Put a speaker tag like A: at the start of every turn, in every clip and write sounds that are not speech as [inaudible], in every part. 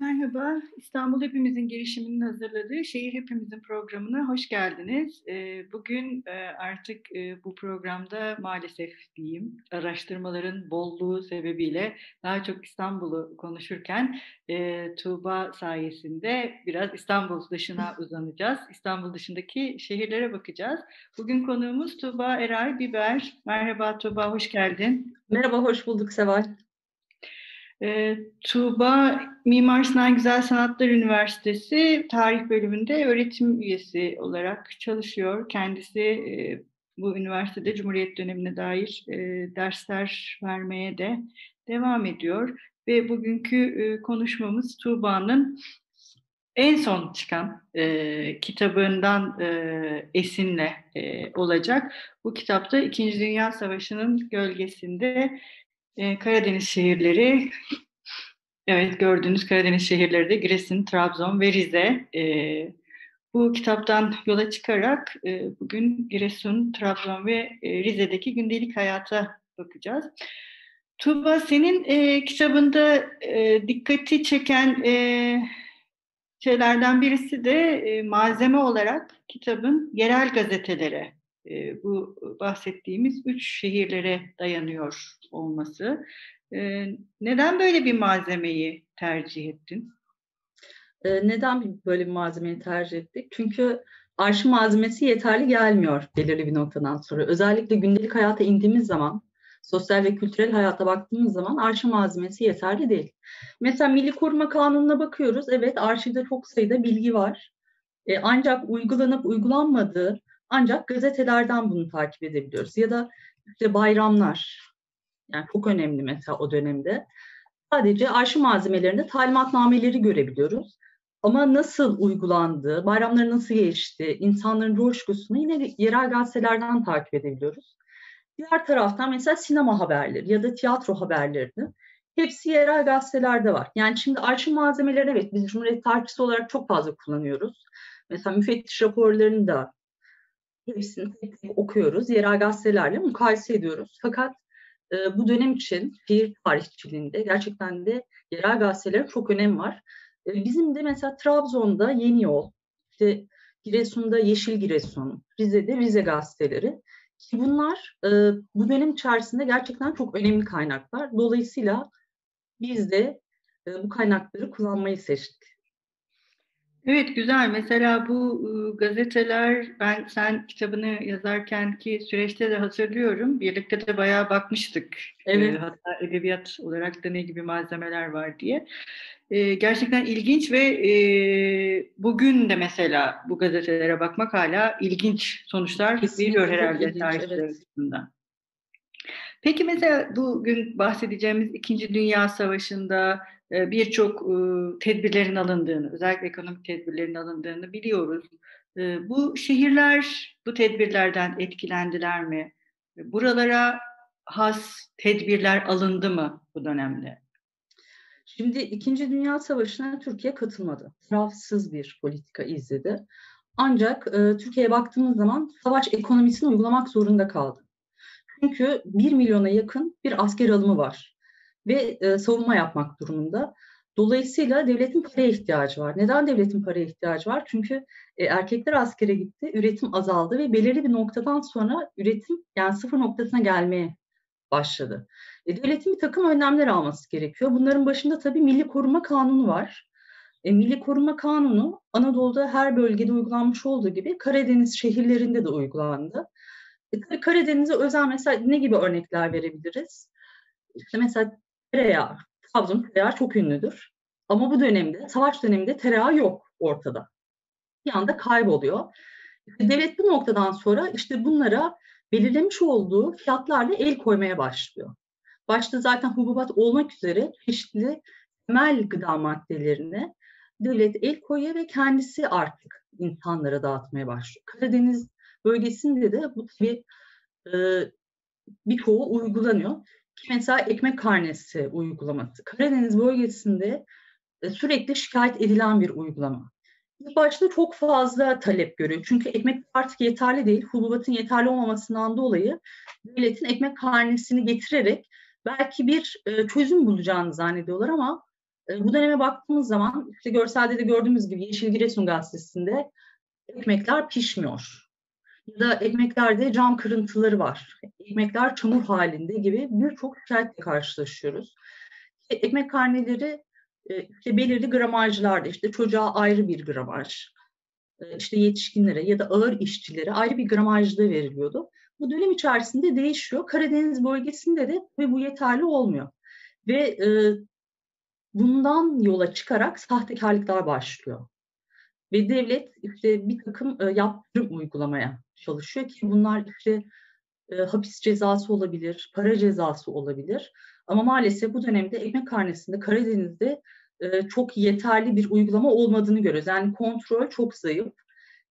A: Merhaba, İstanbul Hepimizin girişiminin hazırladığı Şehir Hepimizin programına hoş geldiniz. Bugün artık bu programda maalesef diyeyim araştırmaların bolluğu sebebiyle daha çok İstanbul'u konuşurken Tuğba sayesinde biraz İstanbul dışına [laughs] uzanacağız. İstanbul dışındaki şehirlere bakacağız. Bugün konuğumuz Tuğba Eray Biber. Merhaba Tuğba, hoş geldin.
B: Merhaba, hoş bulduk Seval.
A: E, Tuğba Mimar Sinan Güzel Sanatlar Üniversitesi Tarih Bölümünde öğretim üyesi olarak çalışıyor. Kendisi e, bu üniversitede Cumhuriyet dönemine dair e, dersler vermeye de devam ediyor. Ve bugünkü e, konuşmamız Tuğba'nın en son çıkan e, kitabından e, esinle e, olacak. Bu kitapta İkinci Dünya Savaşı'nın gölgesinde ee, Karadeniz şehirleri, evet gördüğünüz Karadeniz şehirleri de Giresun, Trabzon ve Rize. Ee, bu kitaptan yola çıkarak e, bugün Giresun, Trabzon ve e, Rize'deki gündelik hayata bakacağız. Tuğba senin e, kitabında e, dikkati çeken e, şeylerden birisi de e, malzeme olarak kitabın yerel gazetelere bu bahsettiğimiz üç şehirlere dayanıyor olması. Neden böyle bir malzemeyi tercih ettin?
B: Neden böyle bir malzemeyi tercih ettik? Çünkü arşiv malzemesi yeterli gelmiyor belirli bir noktadan sonra. Özellikle gündelik hayata indiğimiz zaman, sosyal ve kültürel hayata baktığımız zaman arşiv malzemesi yeterli değil. Mesela Milli Koruma Kanunu'na bakıyoruz. Evet arşivde çok sayıda bilgi var. E, ancak uygulanıp uygulanmadığı ancak gazetelerden bunu takip edebiliyoruz. Ya da işte bayramlar, yani çok önemli mesela o dönemde. Sadece arşiv malzemelerinde talimatnameleri görebiliyoruz. Ama nasıl uygulandığı, bayramları nasıl geçti, insanların coşkusunu yine yerel gazetelerden takip edebiliyoruz. Diğer taraftan mesela sinema haberleri ya da tiyatro haberlerini hepsi yerel gazetelerde var. Yani şimdi arşiv malzemeleri evet biz Cumhuriyet Tarihçisi olarak çok fazla kullanıyoruz. Mesela müfettiş raporlarını da hepsini tek tek okuyoruz. Yerel gazetelerle mukayese ediyoruz. Fakat e, bu dönem için şehir tarihçiliğinde gerçekten de yerel gazeteler çok önem var. E, bizim de mesela Trabzon'da Yeni Yol, işte Giresun'da Yeşil Giresun, Rize'de Rize gazeteleri. Ki bunlar e, bu dönem içerisinde gerçekten çok önemli kaynaklar. Dolayısıyla biz de e, bu kaynakları kullanmayı seçtik.
A: Evet güzel. Mesela bu ıı, gazeteler ben sen kitabını yazarken ki süreçte de hatırlıyorum. Birlikte de bayağı bakmıştık. Evet. hatta edebiyat olarak da ne gibi malzemeler var diye. gerçekten ilginç ve bugün de mesela bu gazetelere bakmak hala ilginç sonuçlar veriyor herhalde tarihçiler evet. açısından. Peki mesela bugün bahsedeceğimiz İkinci Dünya Savaşı'nda e, birçok e, tedbirlerin alındığını, özellikle ekonomik tedbirlerin alındığını biliyoruz. E, bu şehirler bu tedbirlerden etkilendiler mi? Buralara has tedbirler alındı mı bu dönemde?
B: Şimdi İkinci Dünya Savaşı'na Türkiye katılmadı. Tarafsız bir politika izledi. Ancak e, Türkiye'ye baktığımız zaman savaş ekonomisini uygulamak zorunda kaldı. Çünkü bir milyona yakın bir asker alımı var ve e, savunma yapmak durumunda. Dolayısıyla devletin paraya ihtiyacı var. Neden devletin paraya ihtiyacı var? Çünkü e, erkekler askere gitti, üretim azaldı ve belirli bir noktadan sonra üretim yani sıfır noktasına gelmeye başladı. E, devletin bir takım önlemler alması gerekiyor. Bunların başında tabii Milli Koruma Kanunu var. E, Milli Koruma Kanunu Anadolu'da her bölgede uygulanmış olduğu gibi Karadeniz şehirlerinde de uygulandı. E, Karadeniz'e özel mesela ne gibi örnekler verebiliriz? İşte mesela tereyağı. Trabzon tereyağı çok ünlüdür. Ama bu dönemde, savaş döneminde tereyağı yok ortada. Bir anda kayboluyor. Devlet bu noktadan sonra işte bunlara belirlemiş olduğu fiyatlarla el koymaya başlıyor. Başta zaten hububat olmak üzere çeşitli temel gıda maddelerine devlet el koyuyor ve kendisi artık insanlara dağıtmaya başlıyor. Karadeniz bölgesinde de bu tabii e, birçoğu uygulanıyor. Mesela ekmek karnesi uygulaması. Karadeniz bölgesinde e, sürekli şikayet edilen bir uygulama. İlk başta çok fazla talep görüyor. Çünkü ekmek artık yeterli değil. Hububatın yeterli olmamasından dolayı devletin ekmek karnesini getirerek belki bir e, çözüm bulacağını zannediyorlar ama E, bu döneme baktığımız zaman işte görselde de gördüğümüz gibi Yeşil Giresun gazetesinde ekmekler pişmiyor. Ya da ekmeklerde cam kırıntıları var. Ekmekler çamur halinde gibi birçok şikayetle karşılaşıyoruz. E, ekmek karneleri e, işte belirli gramajlarda işte çocuğa ayrı bir gramaj, işte yetişkinlere ya da ağır işçilere ayrı bir gramajda veriliyordu. Bu dönem içerisinde değişiyor. Karadeniz bölgesinde de ve bu yeterli olmuyor. Ve e, bundan yola çıkarak sahtekarlıklar başlıyor. Ve devlet işte bir takım e, yaptırım uygulamaya çalışıyor ki bunlar işte e, hapis cezası olabilir, para cezası olabilir. Ama maalesef bu dönemde ekmek karnesinde Karadeniz'de e, çok yeterli bir uygulama olmadığını görüyoruz. Yani kontrol çok zayıf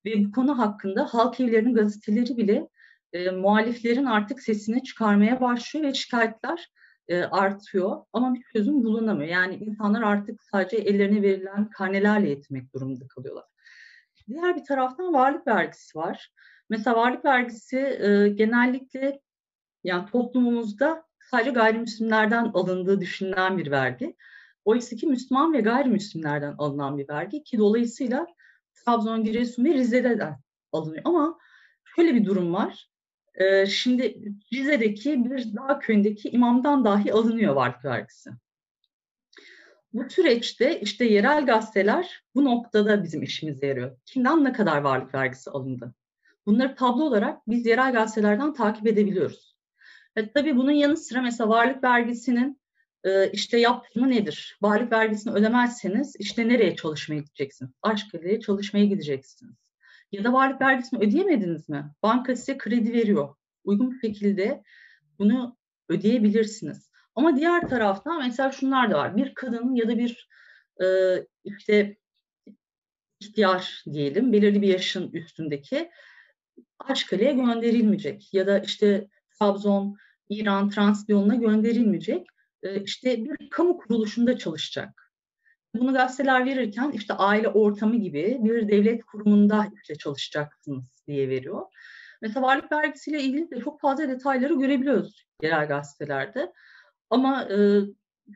B: ve bu konu hakkında halk evlerinin gazeteleri bile e, muhaliflerin artık sesini çıkarmaya başlıyor ve şikayetler e, artıyor ama bir çözüm bulunamıyor. Yani insanlar artık sadece ellerine verilen karnelerle yetinmek durumunda kalıyorlar. Diğer bir taraftan varlık vergisi var. Mesela varlık vergisi e, genellikle yani toplumumuzda sadece gayrimüslimlerden alındığı düşünülen bir vergi. Oysa ki Müslüman ve gayrimüslimlerden alınan bir vergi ki dolayısıyla Trabzon, Giresun ve Rize'de de alınıyor. Ama şöyle bir durum var. Ee, şimdi Rize'deki bir dağ köyündeki imamdan dahi alınıyor varlık vergisi. Bu süreçte işte yerel gazeteler bu noktada bizim işimize yarıyor. Kimden ne kadar varlık vergisi alındı? Bunları tablo olarak biz yerel gazetelerden takip edebiliyoruz. E, tabii bunun yanı sıra mesela varlık vergisinin e, işte yaptırımı nedir? Varlık vergisini ödemezseniz işte nereye çalışmaya gideceksiniz? Aşkale'ye çalışmaya gideceksiniz. Ya da varlık vergisini ödeyemediniz mi? Banka size kredi veriyor. Uygun bir şekilde bunu ödeyebilirsiniz. Ama diğer taraftan mesela şunlar da var. Bir kadın ya da bir e, işte ihtiyar diyelim belirli bir yaşın üstündeki Aşkale'ye gönderilmeyecek ya da işte Trabzon, İran trans yoluna gönderilmeyecek. E, işte bir kamu kuruluşunda çalışacak. Bunu gazeteler verirken işte aile ortamı gibi bir devlet kurumunda işte çalışacaksınız diye veriyor. Mesela varlık vergisiyle ilgili de çok fazla detayları görebiliyoruz yerel gazetelerde. Ama e,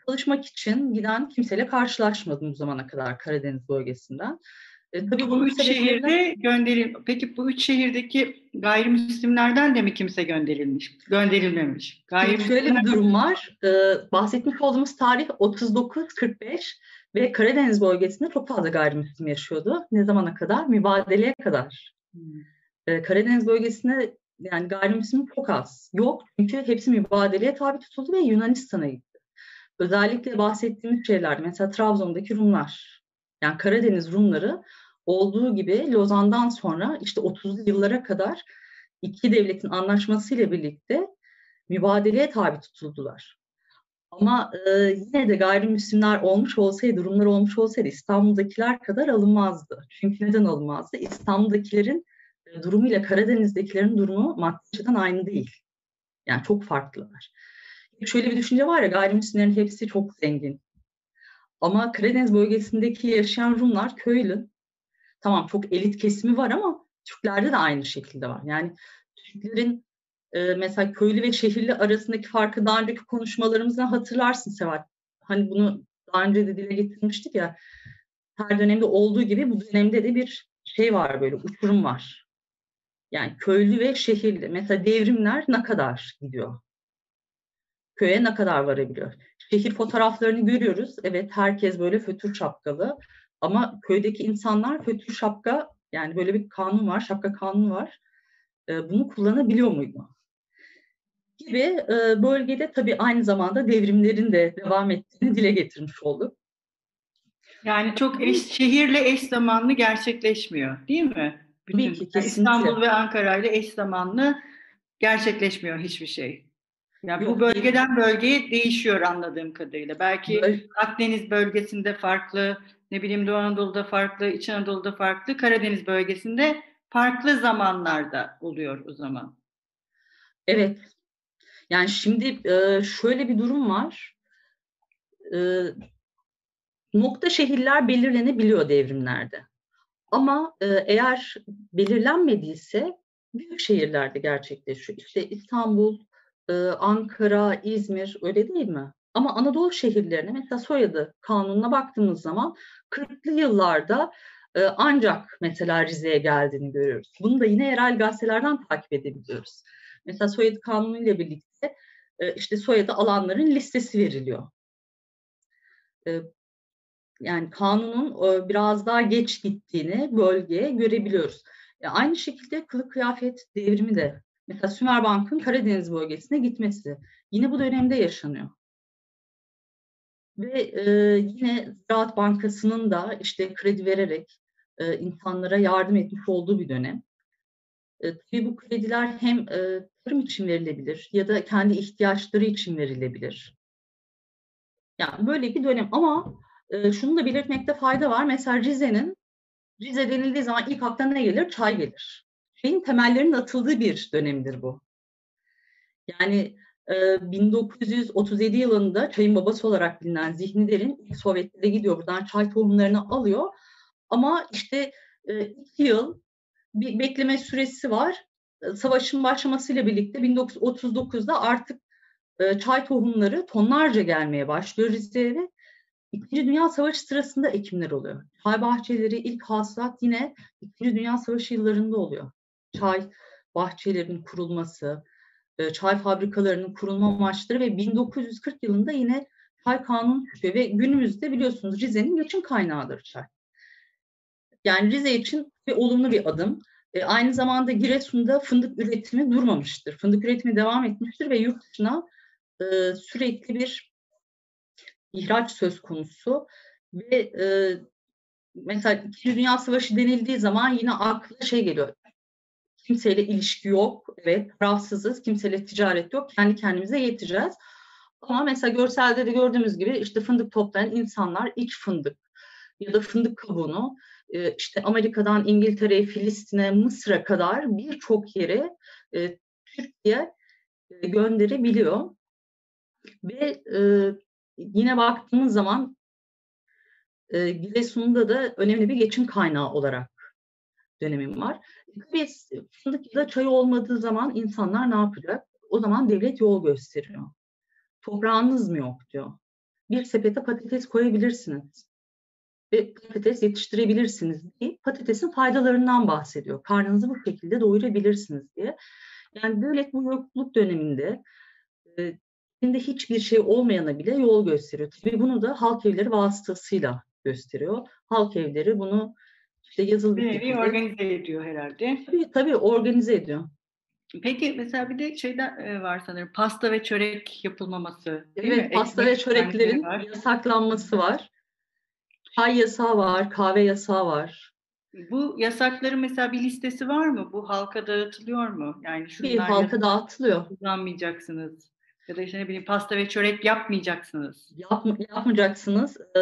B: çalışmak için giden kimseyle karşılaşmadım bu zamana kadar Karadeniz bölgesinden.
A: E, tabii bu üç şehirde gönderim. Peki bu üç şehirdeki gayrimüslimlerden de mi kimse gönderilmiş? Gönderilmemiş.
B: Şöyle bir durum var. Ee, bahsetmiş olduğumuz tarih 39-45 ve Karadeniz bölgesinde çok fazla gayrimüslim yaşıyordu. Ne zamana kadar? Mübadeleye kadar. Hmm. Ee, Karadeniz bölgesinde yani gayrimüslim çok az. Yok çünkü hepsi mübadeleye tabi tutuldu ve Yunanistan'a gitti. Özellikle bahsettiğimiz şeyler mesela Trabzon'daki Rumlar. Yani Karadeniz Rumları olduğu gibi Lozan'dan sonra işte 30'lu yıllara kadar iki devletin anlaşmasıyla birlikte mübadeleye tabi tutuldular. Ama e, yine de gayrimüslimler olmuş olsaydı, durumlar olmuş olsaydı İstanbul'dakiler kadar alınmazdı. Çünkü neden alınmazdı? İstanbul'dakilerin e, durumuyla Karadeniz'dekilerin durumu maddi aynı değil. Yani çok farklılar. Şöyle bir düşünce var ya gayrimüslimlerin hepsi çok zengin. Ama Karadeniz bölgesindeki yaşayan Rumlar köylü. Tamam çok elit kesimi var ama Türklerde de aynı şekilde var. Yani Türklerin e, mesela köylü ve şehirli arasındaki farkı daha önceki konuşmalarımızdan hatırlarsın Seval. Hani bunu daha önce de dile getirmiştik ya. Her dönemde olduğu gibi bu dönemde de bir şey var böyle uçurum var. Yani köylü ve şehirli. Mesela devrimler ne kadar gidiyor? Köye ne kadar varabiliyor? Şehir fotoğraflarını görüyoruz. Evet herkes böyle fötür şapkalı. Ama köydeki insanlar fötür şapka yani böyle bir kanun var, şapka kanunu var. E, bunu kullanabiliyor muydu? Gibi e, bölgede tabii aynı zamanda devrimlerin de devam ettiğini dile getirmiş olduk.
A: Yani çok eş, şehirle eş zamanlı gerçekleşmiyor değil mi?
B: Bütün, Tabii ki, kesinlikle.
A: İstanbul ve Ankara ile eş zamanlı gerçekleşmiyor hiçbir şey. Yani bu bölgeden bölgeye değişiyor anladığım kadarıyla. Belki Akdeniz bölgesinde farklı, ne bileyim Doğu Anadolu'da farklı, İç Anadolu'da farklı, Karadeniz bölgesinde farklı zamanlarda oluyor o zaman.
B: Evet. Yani şimdi şöyle bir durum var. Nokta şehirler belirlenebiliyor devrimlerde. Ama eğer belirlenmediyse büyük şehirlerde gerçekleşiyor. İşte İstanbul, Ankara, İzmir öyle değil mi? Ama Anadolu şehirlerine mesela soyadı kanununa baktığımız zaman 40'lı yıllarda e, ancak mesela Rize'ye geldiğini görüyoruz. Bunu da yine yerel gazetelerden takip edebiliyoruz. Mesela soyadı kanunu ile birlikte e, işte soyadı alanların listesi veriliyor. E, yani kanunun e, biraz daha geç gittiğini bölgeye görebiliyoruz. E, aynı şekilde kılık kıyafet devrimi de mesela Sümerbank'ın Karadeniz bölgesine gitmesi yine bu dönemde yaşanıyor. Ve yine Ziraat Bankası'nın da işte kredi vererek insanlara yardım etmiş olduğu bir dönem. E, tabii bu krediler hem e, tarım için verilebilir ya da kendi ihtiyaçları için verilebilir. Yani böyle bir dönem ama e, şunu da belirtmekte fayda var. Mesela Rize'nin Rize denildiği zaman ilk akla ne gelir? Çay gelir. Şeyin temellerinin atıldığı bir dönemdir bu. Yani e, 1937 yılında çayın babası olarak bilinen Zihni Derin Sovyetlere gidiyor. Buradan çay tohumlarını alıyor. Ama işte iki yıl bir bekleme süresi var. E, savaşın başlamasıyla birlikte 1939'da artık e, çay tohumları tonlarca gelmeye başlıyor Rize'ye İkinci Dünya Savaşı sırasında ekimler oluyor. Çay bahçeleri ilk hasılat yine İkinci Dünya Savaşı yıllarında oluyor. Çay bahçelerinin kurulması, e, çay fabrikalarının kurulma amaçları ve 1940 yılında yine çay kanunu ve günümüzde biliyorsunuz Rize'nin geçim kaynağıdır çay. Yani Rize için bir olumlu bir adım. E, aynı zamanda Giresun'da fındık üretimi durmamıştır. Fındık üretimi devam etmiştir ve yurt dışına e, sürekli bir ihraç söz konusu ve e, mesela İkinci Dünya Savaşı denildiği zaman yine akla şey geliyor. Kimseyle ilişki yok, evet tarafsızız, kimseyle ticaret yok, kendi kendimize yeteceğiz. Ama mesela görselde de gördüğümüz gibi işte fındık toplayan insanlar iç fındık ya da fındık kabuğunu e, işte Amerika'dan İngiltere'ye, Filistin'e, Mısır'a kadar birçok yere e, Türkiye e, gönderebiliyor. Ve e, yine baktığımız zaman e, Giresun'da da önemli bir geçim kaynağı olarak dönemim var. Tabii fındık ya da çay olmadığı zaman insanlar ne yapacak? O zaman devlet yol gösteriyor. Toprağınız mı yok diyor. Bir sepete patates koyabilirsiniz ve patates yetiştirebilirsiniz diye patatesin faydalarından bahsediyor. Karnınızı bu şekilde doyurabilirsiniz diye. Yani devlet bu yokluk döneminde e, hiçbir şey olmayana bile yol gösteriyor. Tabii bunu da halk evleri vasıtasıyla gösteriyor. Halk evleri bunu işte yazılı
A: bir nevi organize ediyor herhalde.
B: Tabii, tabii organize ediyor.
A: Peki mesela bir de şeyde e, var sanırım pasta ve çörek yapılmaması.
B: Değil evet mi? pasta Ekmek ve çöreklerin var. yasaklanması var. Çay yasağı var, kahve yasağı var.
A: Bu yasakların mesela bir listesi var mı? Bu halka dağıtılıyor mu? Yani
B: bir halka dağıtılıyor.
A: Kullanmayacaksınız. Ya da işte ne bileyim pasta ve çörek yapmayacaksınız.
B: Yap, yapmayacaksınız. Ee,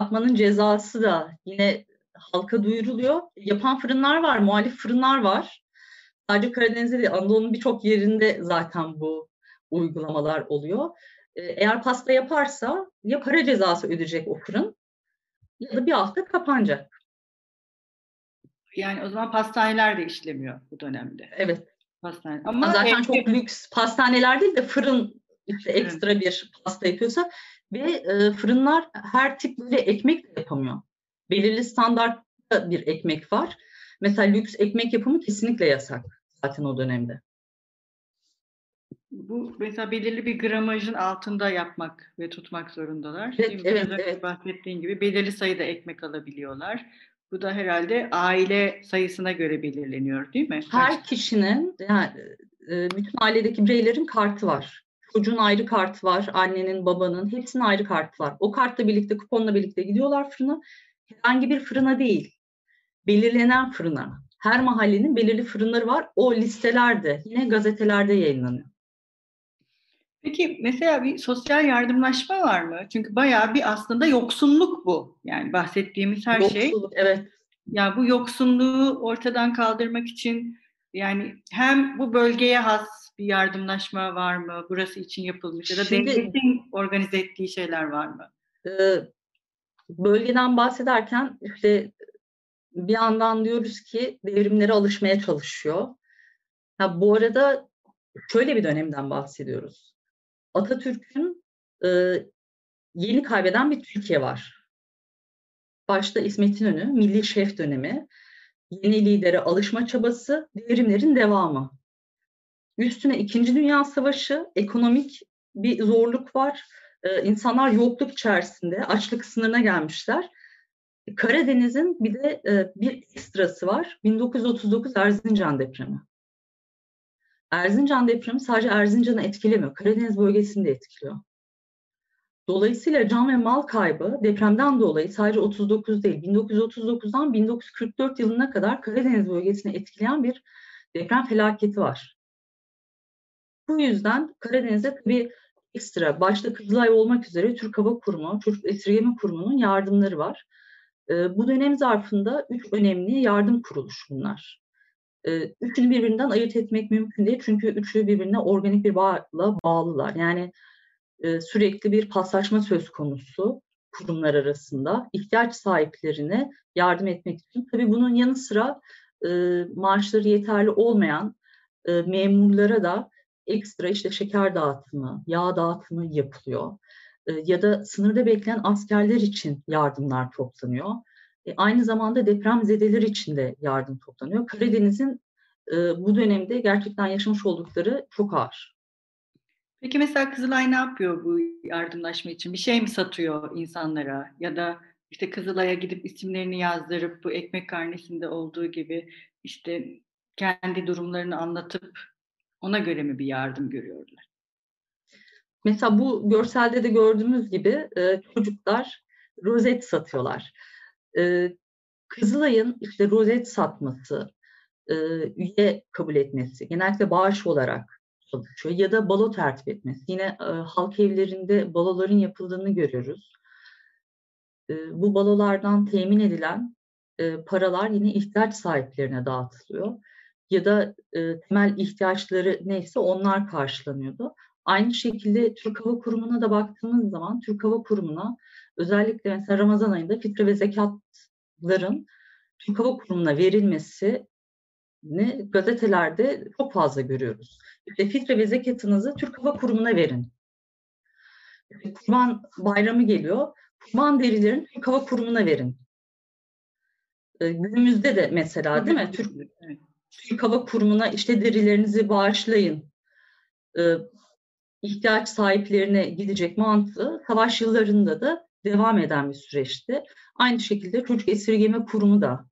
B: yapmanın cezası da yine halka duyuruluyor. Yapan fırınlar var, muhalif fırınlar var. Sadece Karadeniz'de değil, Anadolu'nun birçok yerinde zaten bu uygulamalar oluyor. Ee, eğer pasta yaparsa ya para cezası ödeyecek o fırın ya da bir hafta kapanacak.
A: Yani o zaman pastaneler de işlemiyor bu dönemde.
B: Evet. Pastane. Ama zaten evde... çok lüks pastaneler değil de fırın işte ekstra evet. bir pasta yapıyorsa ve e, fırınlar her tip böyle ekmek de yapamıyor. Belirli standartta bir ekmek var. Mesela lüks ekmek yapımı kesinlikle yasak zaten o dönemde.
A: Bu mesela belirli bir gramajın altında yapmak ve tutmak zorundalar.
B: Evet, evet, evet.
A: Bahsettiğin gibi belirli sayıda ekmek alabiliyorlar. Bu da herhalde aile sayısına göre belirleniyor değil mi?
B: Her kişinin yani e, bütün ailedeki bireylerin kartı var. Çocuğun ayrı kartı var, annenin, babanın hepsinin ayrı kartı var. O kartla birlikte, kuponla birlikte gidiyorlar fırına. Herhangi bir fırına değil, belirlenen fırına. Her mahallenin belirli fırınları var. O listelerde yine gazetelerde yayınlanıyor.
A: Peki mesela bir sosyal yardımlaşma var mı? Çünkü bayağı bir aslında yoksunluk bu. Yani bahsettiğimiz her
B: yoksunluk, şey.
A: Yoksulluk
B: evet.
A: Ya bu yoksunluğu ortadan kaldırmak için yani hem bu bölgeye has bir yardımlaşma var mı? Burası için yapılmış ya da Şimdi, devletin organize ettiği şeyler var mı?
B: E, bölgeden bahsederken işte bir yandan diyoruz ki devrimlere alışmaya çalışıyor. Ha, bu arada şöyle bir dönemden bahsediyoruz. Atatürk'ün e, yeni kaybeden bir Türkiye var. Başta İsmet İnönü, Milli Şef dönemi, yeni lidere alışma çabası, devrimlerin devamı. Üstüne İkinci Dünya Savaşı, ekonomik bir zorluk var. Ee, insanlar yokluk içerisinde, açlık sınırına gelmişler. Karadeniz'in bir de e, bir ekstrası var. 1939 Erzincan depremi. Erzincan depremi sadece Erzincan'ı etkilemiyor. Karadeniz bölgesini de etkiliyor. Dolayısıyla can ve mal kaybı depremden dolayı sadece 39 değil, 1939'dan 1944 yılına kadar Karadeniz bölgesini etkileyen bir deprem felaketi var. Bu yüzden Karadeniz'de tabii ekstra, başta Kızılay olmak üzere Türk Hava Kurumu, Çocuk Esirgeme Kurumu'nun yardımları var. E, bu dönem zarfında üç önemli yardım kuruluş bunlar. E, üçünü birbirinden ayırt etmek mümkün değil çünkü üçü birbirine organik bir bağla bağlılar. Yani e, sürekli bir paslaşma söz konusu kurumlar arasında ihtiyaç sahiplerine yardım etmek için. Tabii bunun yanı sıra e, maaşları yeterli olmayan memurlara da ekstra işte şeker dağıtımı, yağ dağıtımı yapılıyor. Ya da sınırda bekleyen askerler için yardımlar toplanıyor. E, aynı zamanda depremzedeler için de yardım toplanıyor. Karadeniz'in e, bu dönemde gerçekten yaşamış oldukları çok ağır.
A: Peki mesela Kızılay ne yapıyor bu yardımlaşma için? Bir şey mi satıyor insanlara ya da işte Kızılay'a gidip isimlerini yazdırıp bu ekmek karnesinde olduğu gibi işte kendi durumlarını anlatıp ona göre mi bir yardım görüyorlar?
B: Mesela bu görselde de gördüğümüz gibi e, çocuklar rozet satıyorlar. E, Kızılay'ın işte rozet satması, e, üye kabul etmesi, genellikle bağış olarak çalışıyor ya da balo tertip etmesi. Yine e, halk evlerinde baloların yapıldığını görüyoruz. E, bu balolardan temin edilen e, paralar yine ihtiyaç sahiplerine dağıtılıyor. Ya da e, temel ihtiyaçları neyse onlar karşılanıyordu. Aynı şekilde Türk Hava Kurumu'na da baktığımız zaman Türk Hava Kurumu'na özellikle mesela Ramazan ayında fitre ve zekatların Türk Hava Kurumu'na verilmesi ne gazetelerde çok fazla görüyoruz. İşte fitre ve zekatınızı Türk Hava Kurumu'na verin. Kurban bayramı geliyor. Kurban derilerini Türk Hava Kurumu'na verin. Ee, günümüzde de mesela değil mi? Türk, Türk Hava Kurumu'na işte derilerinizi bağışlayın. Ee, ihtiyaç sahiplerine gidecek mantığı savaş yıllarında da devam eden bir süreçti. Aynı şekilde Çocuk Esirgeme Kurumu da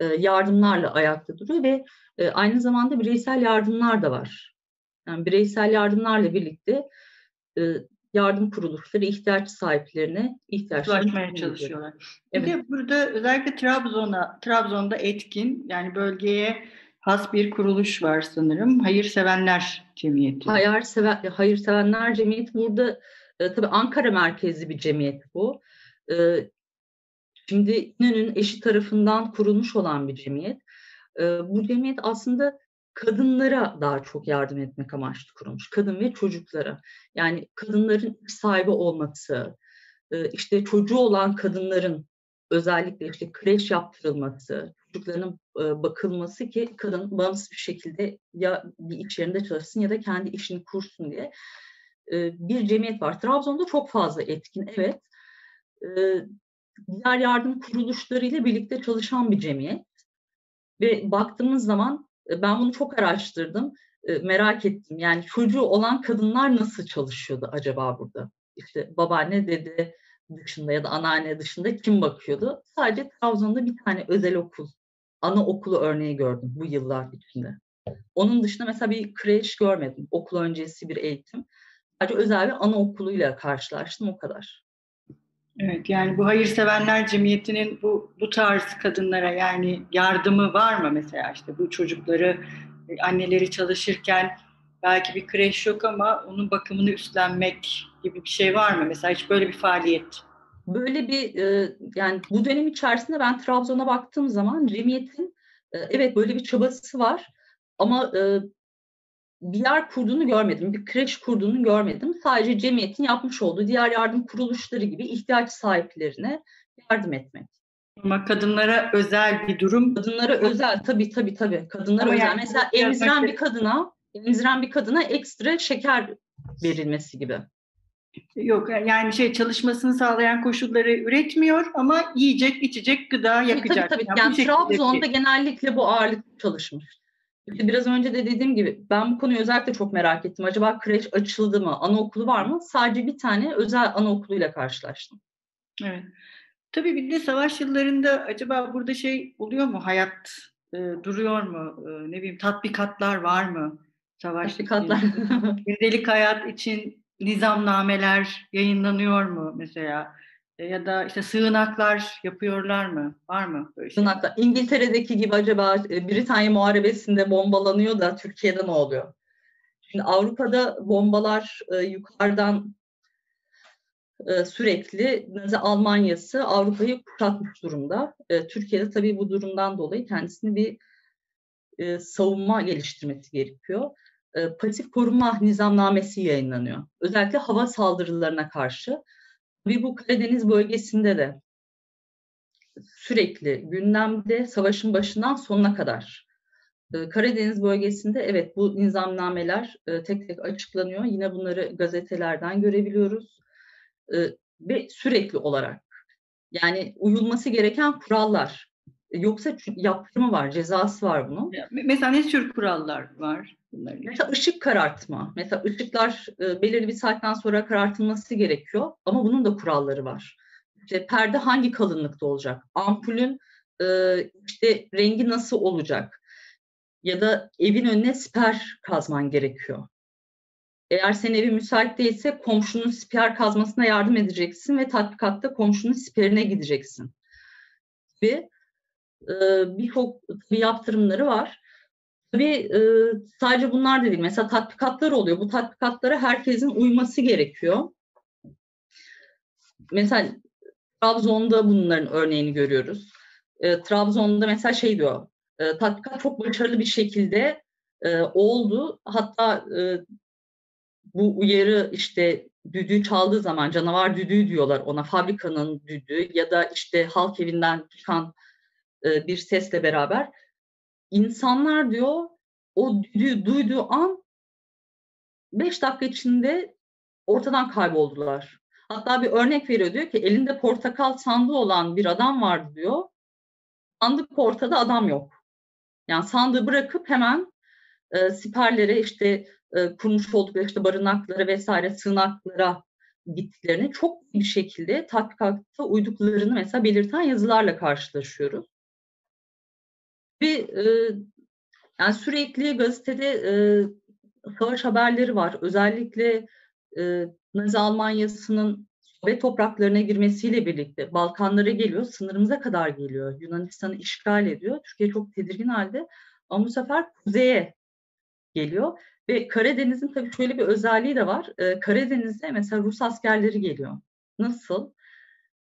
B: e, yardımlarla ayakta duruyor ve e, aynı zamanda bireysel yardımlar da var. Yani bireysel yardımlarla birlikte e, yardım kuruluşları ihtiyaç sahiplerine
A: ihtiyaçlarını çalışıyorlar. Evet. Bir de burada özellikle Trabzon'a, Trabzon'da etkin yani bölgeye has bir kuruluş var sanırım. Hayırsevenler Cemiyeti.
B: Hayırseven, Hayırsevenler Cemiyeti burada e, tabii Ankara merkezli bir cemiyet bu. E, şimdi İnönü'nün eşi tarafından kurulmuş olan bir cemiyet. E, bu cemiyet aslında kadınlara daha çok yardım etmek amaçlı kurulmuş. Kadın ve çocuklara. Yani kadınların sahibi olması, e, işte çocuğu olan kadınların özellikle işte kreş yaptırılması, çocuklarının e, bakılması ki kadın bağımsız bir şekilde ya bir iş yerinde çalışsın ya da kendi işini kursun diye e, bir cemiyet var. Trabzon'da çok fazla etkin, evet. E, diğer yardım kuruluşları ile birlikte çalışan bir cemiyet. Ve baktığımız zaman ben bunu çok araştırdım, merak ettim. Yani çocuğu olan kadınlar nasıl çalışıyordu acaba burada? İşte babaanne, dede, dışında ya da anneanne dışında kim bakıyordu? Sadece Trabzon'da bir tane özel okul, ana okulu örneği gördüm bu yıllar içinde. Onun dışında mesela bir kreş görmedim. Okul öncesi bir eğitim. Sadece özel bir anaokuluyla karşılaştım o kadar.
A: Evet yani bu hayırsevenler cemiyetinin bu bu tarz kadınlara yani yardımı var mı mesela işte bu çocukları anneleri çalışırken belki bir kreş yok ama onun bakımını üstlenmek gibi bir şey var mı? Mesela hiç böyle bir faaliyet.
B: Böyle bir e, yani bu dönem içerisinde ben Trabzon'a baktığım zaman cemiyetin e, evet böyle bir çabası var ama e, bir yer kurduğunu görmedim, bir kreş kurduğunu görmedim. Sadece cemiyetin yapmış olduğu diğer yardım kuruluşları gibi ihtiyaç sahiplerine yardım etmek.
A: Ama kadınlara özel bir durum.
B: Kadınlara özel tabii tabii tabii. Kadınlara Ama özel. Yani, Mesela emziren bir kadına emziren bir kadına ekstra şeker verilmesi gibi.
A: Yok yani şey çalışmasını sağlayan koşulları üretmiyor ama yiyecek, içecek, gıda yakacak.
B: Tabii tabii. Yani, yani Trabzon'da genellikle bu ağırlık çalışmış. Biraz önce de dediğim gibi ben bu konuyu özellikle çok merak ettim. Acaba kreş açıldı mı? Anaokulu var mı? Sadece bir tane özel anaokuluyla karşılaştım.
A: Evet. Tabii bir de savaş yıllarında acaba burada şey oluyor mu? Hayat e, duruyor mu? E, ne bileyim tatbikatlar var mı? Savaş tatbikatlar. [laughs] Gündelik hayat için nizamnameler yayınlanıyor mu mesela? E, ya da işte sığınaklar yapıyorlar mı? Var mı
B: böyle şey? İngiltere'deki gibi acaba e, Britanya Muharebesi'nde bombalanıyor da Türkiye'de ne oluyor? Şimdi Avrupa'da bombalar e, yukarıdan sürekli Nazi Almanyası Avrupa'yı kuşatmış durumda. Türkiye'de tabii bu durumdan dolayı kendisini bir savunma geliştirmesi gerekiyor. E, pasif koruma nizamnamesi yayınlanıyor. Özellikle hava saldırılarına karşı. Ve bu Karadeniz bölgesinde de sürekli gündemde savaşın başından sonuna kadar. E, Karadeniz bölgesinde evet bu nizamnameler e, tek tek açıklanıyor. Yine bunları gazetelerden görebiliyoruz. E, ve sürekli olarak. Yani uyulması gereken kurallar. Yoksa yaptırımı var, cezası var bunun.
A: Mesela ne tür kurallar var?
B: Bunların mesela ışık karartma. Mesela ışıklar e, belirli bir saatten sonra karartılması gerekiyor ama bunun da kuralları var. İşte perde hangi kalınlıkta olacak? Ampulün e, işte rengi nasıl olacak? Ya da evin önüne siper kazman gerekiyor. Eğer senin evin müsait değilse komşunun siper kazmasına yardım edeceksin ve tatbikatta komşunun siperine gideceksin. Ve e, birçok bir yaptırımları var. Tabii sadece bunlar da değil. Mesela tatbikatlar oluyor. Bu tatbikatlara herkesin uyması gerekiyor. Mesela Trabzon'da bunların örneğini görüyoruz. Trabzon'da mesela şey diyor, tatbikat çok başarılı bir şekilde oldu. Hatta bu uyarı işte düdüğü çaldığı zaman canavar düdüğü diyorlar ona fabrikanın düdüğü ya da işte halk evinden çıkan e, bir sesle beraber insanlar diyor o düdüğü duyduğu an beş dakika içinde ortadan kayboldular. Hatta bir örnek veriyor diyor ki elinde portakal sandığı olan bir adam vardı diyor. Sandık ortada adam yok. Yani sandığı bırakıp hemen e, siperlere işte e, kurmuş oldukları işte barınaklara vesaire sığınaklara gittiklerini çok bir şekilde tatbikatta uyduklarını mesela belirten yazılarla karşılaşıyoruz. Ve e, yani sürekli gazetede e, savaş haberleri var. Özellikle e, Nazi Almanyası'nın Sovyet topraklarına girmesiyle birlikte Balkanlara geliyor, sınırımıza kadar geliyor. Yunanistan'ı işgal ediyor. Türkiye çok tedirgin halde. Ama bu sefer kuzeye geliyor. Ve Karadeniz'in tabii şöyle bir özelliği de var. Ee, Karadeniz'de mesela Rus askerleri geliyor. Nasıl?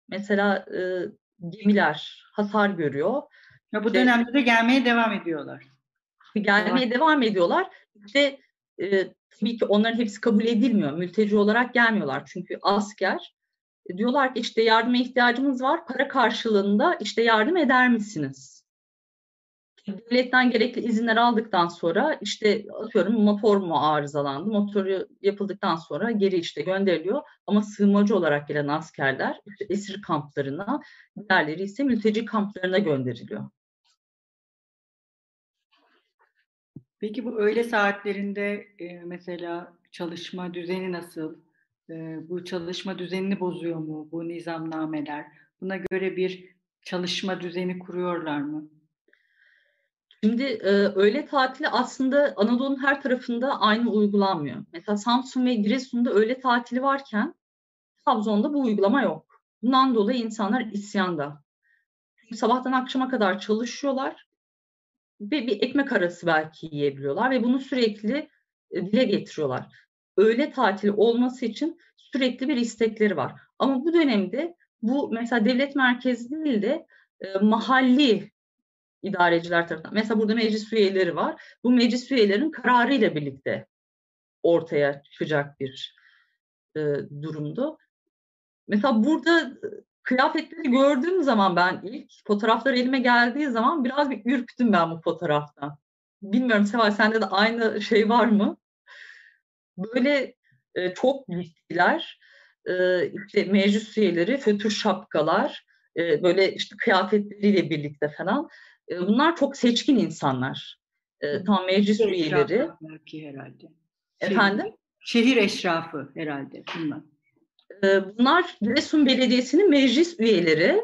B: Mesela e, gemiler hasar görüyor.
A: Ya bu dönemde de gelmeye devam ediyorlar.
B: Gelmeye devam ediyorlar. İşte e, tabii ki onların hepsi kabul edilmiyor. Mülteci olarak gelmiyorlar. Çünkü asker e, diyorlar ki işte yardıma ihtiyacımız var. Para karşılığında işte yardım eder misiniz? devletten gerekli izinler aldıktan sonra işte atıyorum motor mu arızalandı. Motoru yapıldıktan sonra geri işte gönderiliyor. Ama sığınmacı olarak gelen askerler işte esir kamplarına, diğerleri ise mülteci kamplarına gönderiliyor.
A: Peki bu öğle saatlerinde e, mesela çalışma düzeni nasıl? E, bu çalışma düzenini bozuyor mu bu nizamnameler? Buna göre bir çalışma düzeni kuruyorlar mı?
B: Şimdi e, öğle tatili aslında Anadolu'nun her tarafında aynı uygulanmıyor. Mesela Samsun ve Giresun'da öğle tatili varken Trabzon'da bu uygulama yok. Bundan dolayı insanlar isyanda. Sabahtan akşama kadar çalışıyorlar ve bir ekmek arası belki yiyebiliyorlar ve bunu sürekli e, dile getiriyorlar. Öğle tatili olması için sürekli bir istekleri var. Ama bu dönemde bu mesela devlet merkezli değil de e, mahalli idareciler tarafından. Mesela burada meclis üyeleri var. Bu meclis üyelerinin kararı ile birlikte ortaya çıkacak bir e, durumdu. Mesela burada e, kıyafetleri gördüğüm zaman ben ilk fotoğraflar elime geldiği zaman biraz bir ürktüm ben bu fotoğraftan. Bilmiyorum Seval sende de aynı şey var mı? Böyle e, çok giysiler e, işte meclis üyeleri, fötür şapkalar, e, böyle işte kıyafetleriyle birlikte falan. E, bunlar çok seçkin insanlar. E, tam meclis şehir üyeleri.
A: Belki herhalde.
B: Efendim?
A: Şehir, şehir eşrafı herhalde bunlar.
B: E, bunlar Giresun Belediyesi'nin meclis üyeleri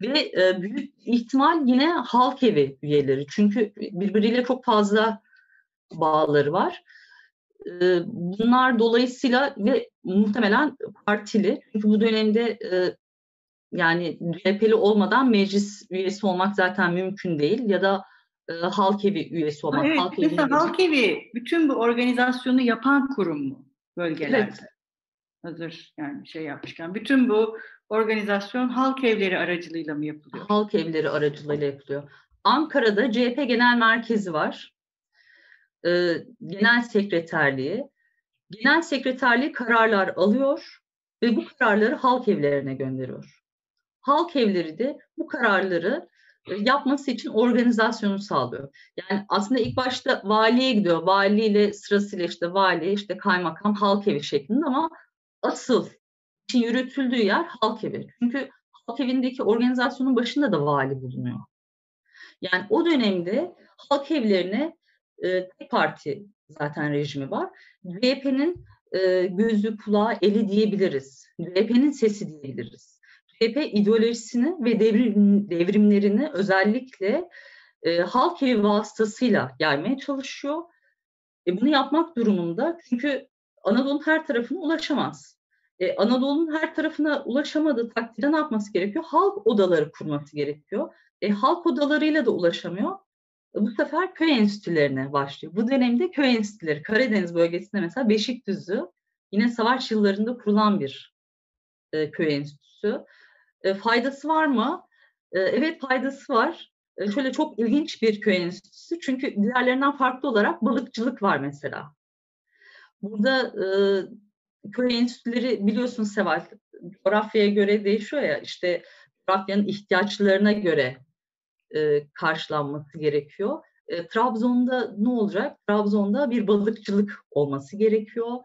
B: ve e, büyük ihtimal yine halk evi üyeleri. Çünkü birbiriyle çok fazla bağları var. E, bunlar dolayısıyla ve muhtemelen partili. Çünkü bu dönemde e, yani CHP'li olmadan meclis üyesi olmak zaten mümkün değil ya da e, halk evi üyesi olmak.
A: Evet,
B: halk
A: evi halk evi bütün bu organizasyonu yapan kurum mu bölgelerde? Evet. Hazır yani şey yapmışken. Bütün bu organizasyon halk evleri aracılığıyla mı yapılıyor?
B: Halk evleri aracılığıyla yapılıyor. Ankara'da CHP Genel Merkezi var. Ee, Genel Sekreterliği. Genel Sekreterliği kararlar alıyor ve bu kararları halk evlerine gönderiyor. Halk evleri de bu kararları e, yapması için organizasyonu sağlıyor. Yani aslında ilk başta valiye gidiyor. Valiyle sırasıyla işte vali, işte kaymakam, halk evi şeklinde ama asıl için yürütüldüğü yer halk evi. Çünkü halk evindeki organizasyonun başında da vali bulunuyor. Yani o dönemde halk evlerine e, tek parti zaten rejimi var. CHP'nin e, gözü, kulağı, eli diyebiliriz. CHP'nin sesi diyebiliriz. CHP ideolojisini ve devrim, devrimlerini özellikle e, halk evi vasıtasıyla yaymaya çalışıyor. E, bunu yapmak durumunda çünkü Anadolu'nun her tarafına ulaşamaz. E, Anadolu'nun her tarafına ulaşamadığı takdirde ne yapması gerekiyor? Halk odaları kurması gerekiyor. E, halk odalarıyla da ulaşamıyor. E, bu sefer köy enstitülerine başlıyor. Bu dönemde köy enstitüleri, Karadeniz bölgesinde mesela Beşikdüzü yine savaş yıllarında kurulan bir e, köy enstitüsü. E, faydası var mı? E, evet faydası var. E, şöyle çok ilginç bir köy enstitüsü. Çünkü diğerlerinden farklı olarak balıkçılık var mesela. Burada e, köy enstitüleri biliyorsun Seval, coğrafyaya göre değişiyor ya. İşte coğrafyanın ihtiyaçlarına göre e, karşılanması gerekiyor. E, Trabzon'da ne olacak? Trabzon'da bir balıkçılık olması gerekiyor.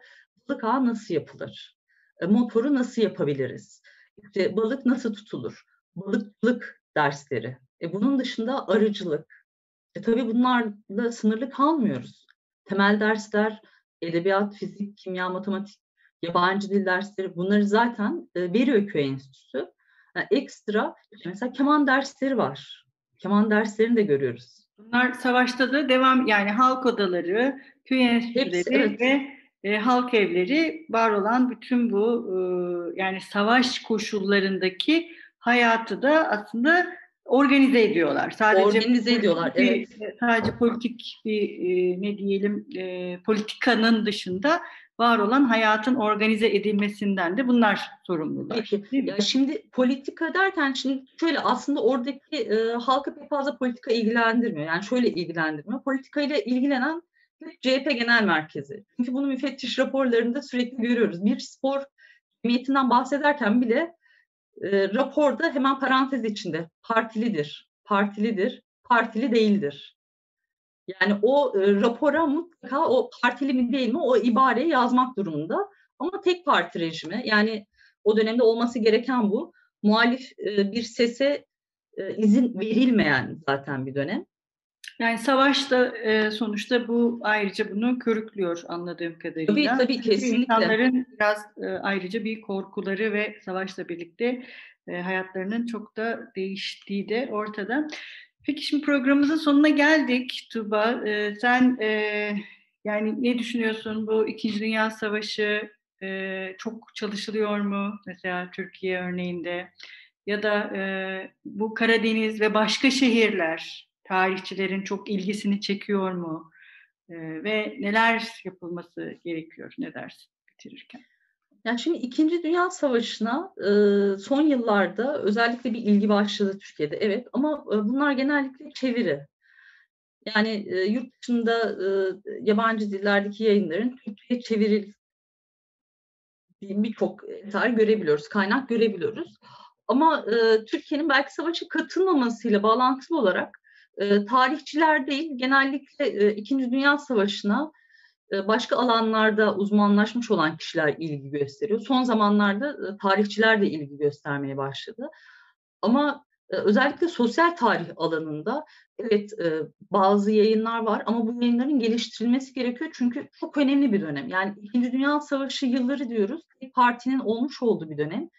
B: Balık ağı nasıl yapılır? E, motoru nasıl yapabiliriz? İşte balık nasıl tutulur? Balıkçılık dersleri. E, bunun dışında arıcılık. E, tabii bunlarla sınırlı kalmıyoruz. Temel dersler, edebiyat, fizik, kimya, matematik, yabancı dil dersleri bunları zaten e, veriyor köy enstitüsü. Yani ekstra mesela keman dersleri var. Keman derslerini de görüyoruz.
A: Bunlar savaşta da devam yani halk odaları, köy enstitüleri evet. ve e, halk evleri var olan bütün bu e, yani savaş koşullarındaki hayatı da aslında organize ediyorlar.
B: Sadece organize ediyorlar. Bir, evet.
A: Sadece politik bir e, ne diyelim e, politikanın dışında var olan hayatın organize edilmesinden de bunlar sorumlular.
B: Peki. Ya şimdi politika derken şimdi şöyle aslında oradaki e, halkı pek fazla politika ilgilendirmiyor. Yani şöyle ilgilendirmiyor. Politikayla ilgilenen CHP Genel Merkezi. Çünkü bunu müfettiş raporlarında sürekli görüyoruz. Bir spor cemiyetinden bahsederken bile e, raporda hemen parantez içinde partilidir, partilidir, partili değildir. Yani o e, rapora mutlaka o partili mi değil mi o ibareyi yazmak durumunda. Ama tek parti rejimi yani o dönemde olması gereken bu. Muhalif e, bir sese e, izin verilmeyen zaten bir dönem.
A: Yani savaş da e, sonuçta bu ayrıca bunu körüklüyor anladığım kadarıyla.
B: Tabii tabii kesinlikle.
A: İnsanların biraz e, ayrıca bir korkuları ve savaşla birlikte e, hayatlarının çok da değiştiği de ortada. Peki şimdi programımızın sonuna geldik Tuba. E, sen e, yani ne düşünüyorsun bu İkinci Dünya Savaşı e, çok çalışılıyor mu mesela Türkiye örneğinde? Ya da e, bu Karadeniz ve başka şehirler tarihçilerin çok ilgisini çekiyor mu? E, ve neler yapılması gerekiyor? Ne dersin bitirirken?
B: Yani şimdi İkinci Dünya Savaşı'na e, son yıllarda özellikle bir ilgi başladı Türkiye'de. Evet ama e, bunlar genellikle çeviri. Yani e, yurt dışında yabancı dillerdeki yayınların Türkçe'ye çeviril birçok eser görebiliyoruz, kaynak görebiliyoruz. Ama Türkiye'nin belki savaşa katılmamasıyla bağlantılı olarak e, tarihçiler değil, genellikle e, İkinci Dünya Savaşı'na başka alanlarda uzmanlaşmış olan kişiler ilgi gösteriyor. Son zamanlarda tarihçiler de ilgi göstermeye başladı. Ama özellikle sosyal tarih alanında evet bazı yayınlar var ama bu yayınların geliştirilmesi gerekiyor çünkü çok önemli bir dönem. Yani İkinci Dünya Savaşı yılları diyoruz. Partinin olmuş olduğu bir dönem.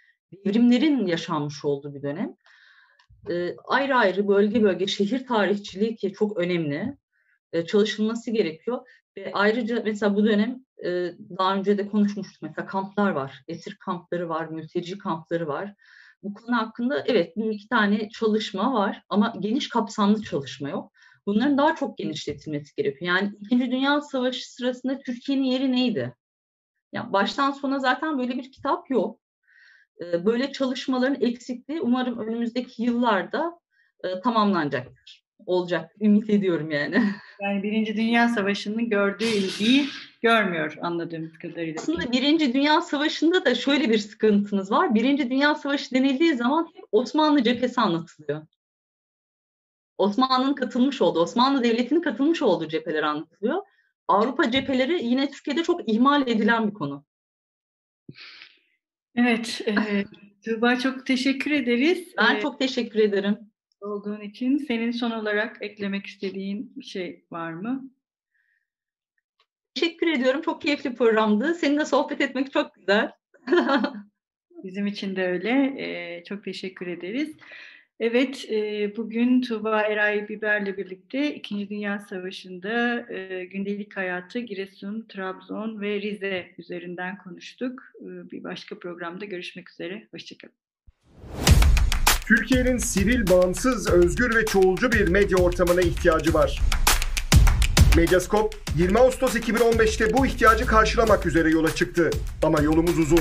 B: Devrimlerin yaşanmış olduğu bir dönem. Ayrı ayrı bölge bölge şehir tarihçiliği ki çok önemli çalışılması gerekiyor. Ve ayrıca mesela bu dönem daha önce de konuşmuştuk mesela kamplar var. Esir kampları var, mülteci kampları var bu konu hakkında evet bir iki tane çalışma var ama geniş kapsamlı çalışma yok. Bunların daha çok genişletilmesi gerekiyor. Yani İkinci Dünya Savaşı sırasında Türkiye'nin yeri neydi? Yani baştan sona zaten böyle bir kitap yok. Böyle çalışmaların eksikliği umarım önümüzdeki yıllarda tamamlanacaktır. Olacak. Ümit ediyorum yani. [laughs]
A: Yani Birinci Dünya Savaşı'nın gördüğü ilgiyi görmüyor anladığımız kadarıyla.
B: Aslında Birinci Dünya Savaşı'nda da şöyle bir sıkıntımız var. Birinci Dünya Savaşı denildiği zaman hep Osmanlı cephesi anlatılıyor. Osmanlı'nın katılmış olduğu, Osmanlı Devleti'nin katılmış olduğu cepheler anlatılıyor. Avrupa cepheleri yine Türkiye'de çok ihmal edilen bir konu.
A: Evet, e, Tuğba çok teşekkür ederiz.
B: Ben ee, çok teşekkür ederim.
A: Olduğun için senin son olarak eklemek istediğin bir şey var mı?
B: Teşekkür ediyorum. Çok keyifli programdı. Seninle sohbet etmek çok güzel. [laughs]
A: Bizim için de öyle. Ee, çok teşekkür ederiz. Evet, bugün Tuğba Eray Biber'le birlikte İkinci Dünya Savaşı'nda gündelik hayatı Giresun, Trabzon ve Rize üzerinden konuştuk. Bir başka programda görüşmek üzere. Hoşçakalın.
C: Türkiye'nin sivil, bağımsız, özgür ve çoğulcu bir medya ortamına ihtiyacı var. Medyaskop 20 Ağustos 2015'te bu ihtiyacı karşılamak üzere yola çıktı. Ama yolumuz uzun.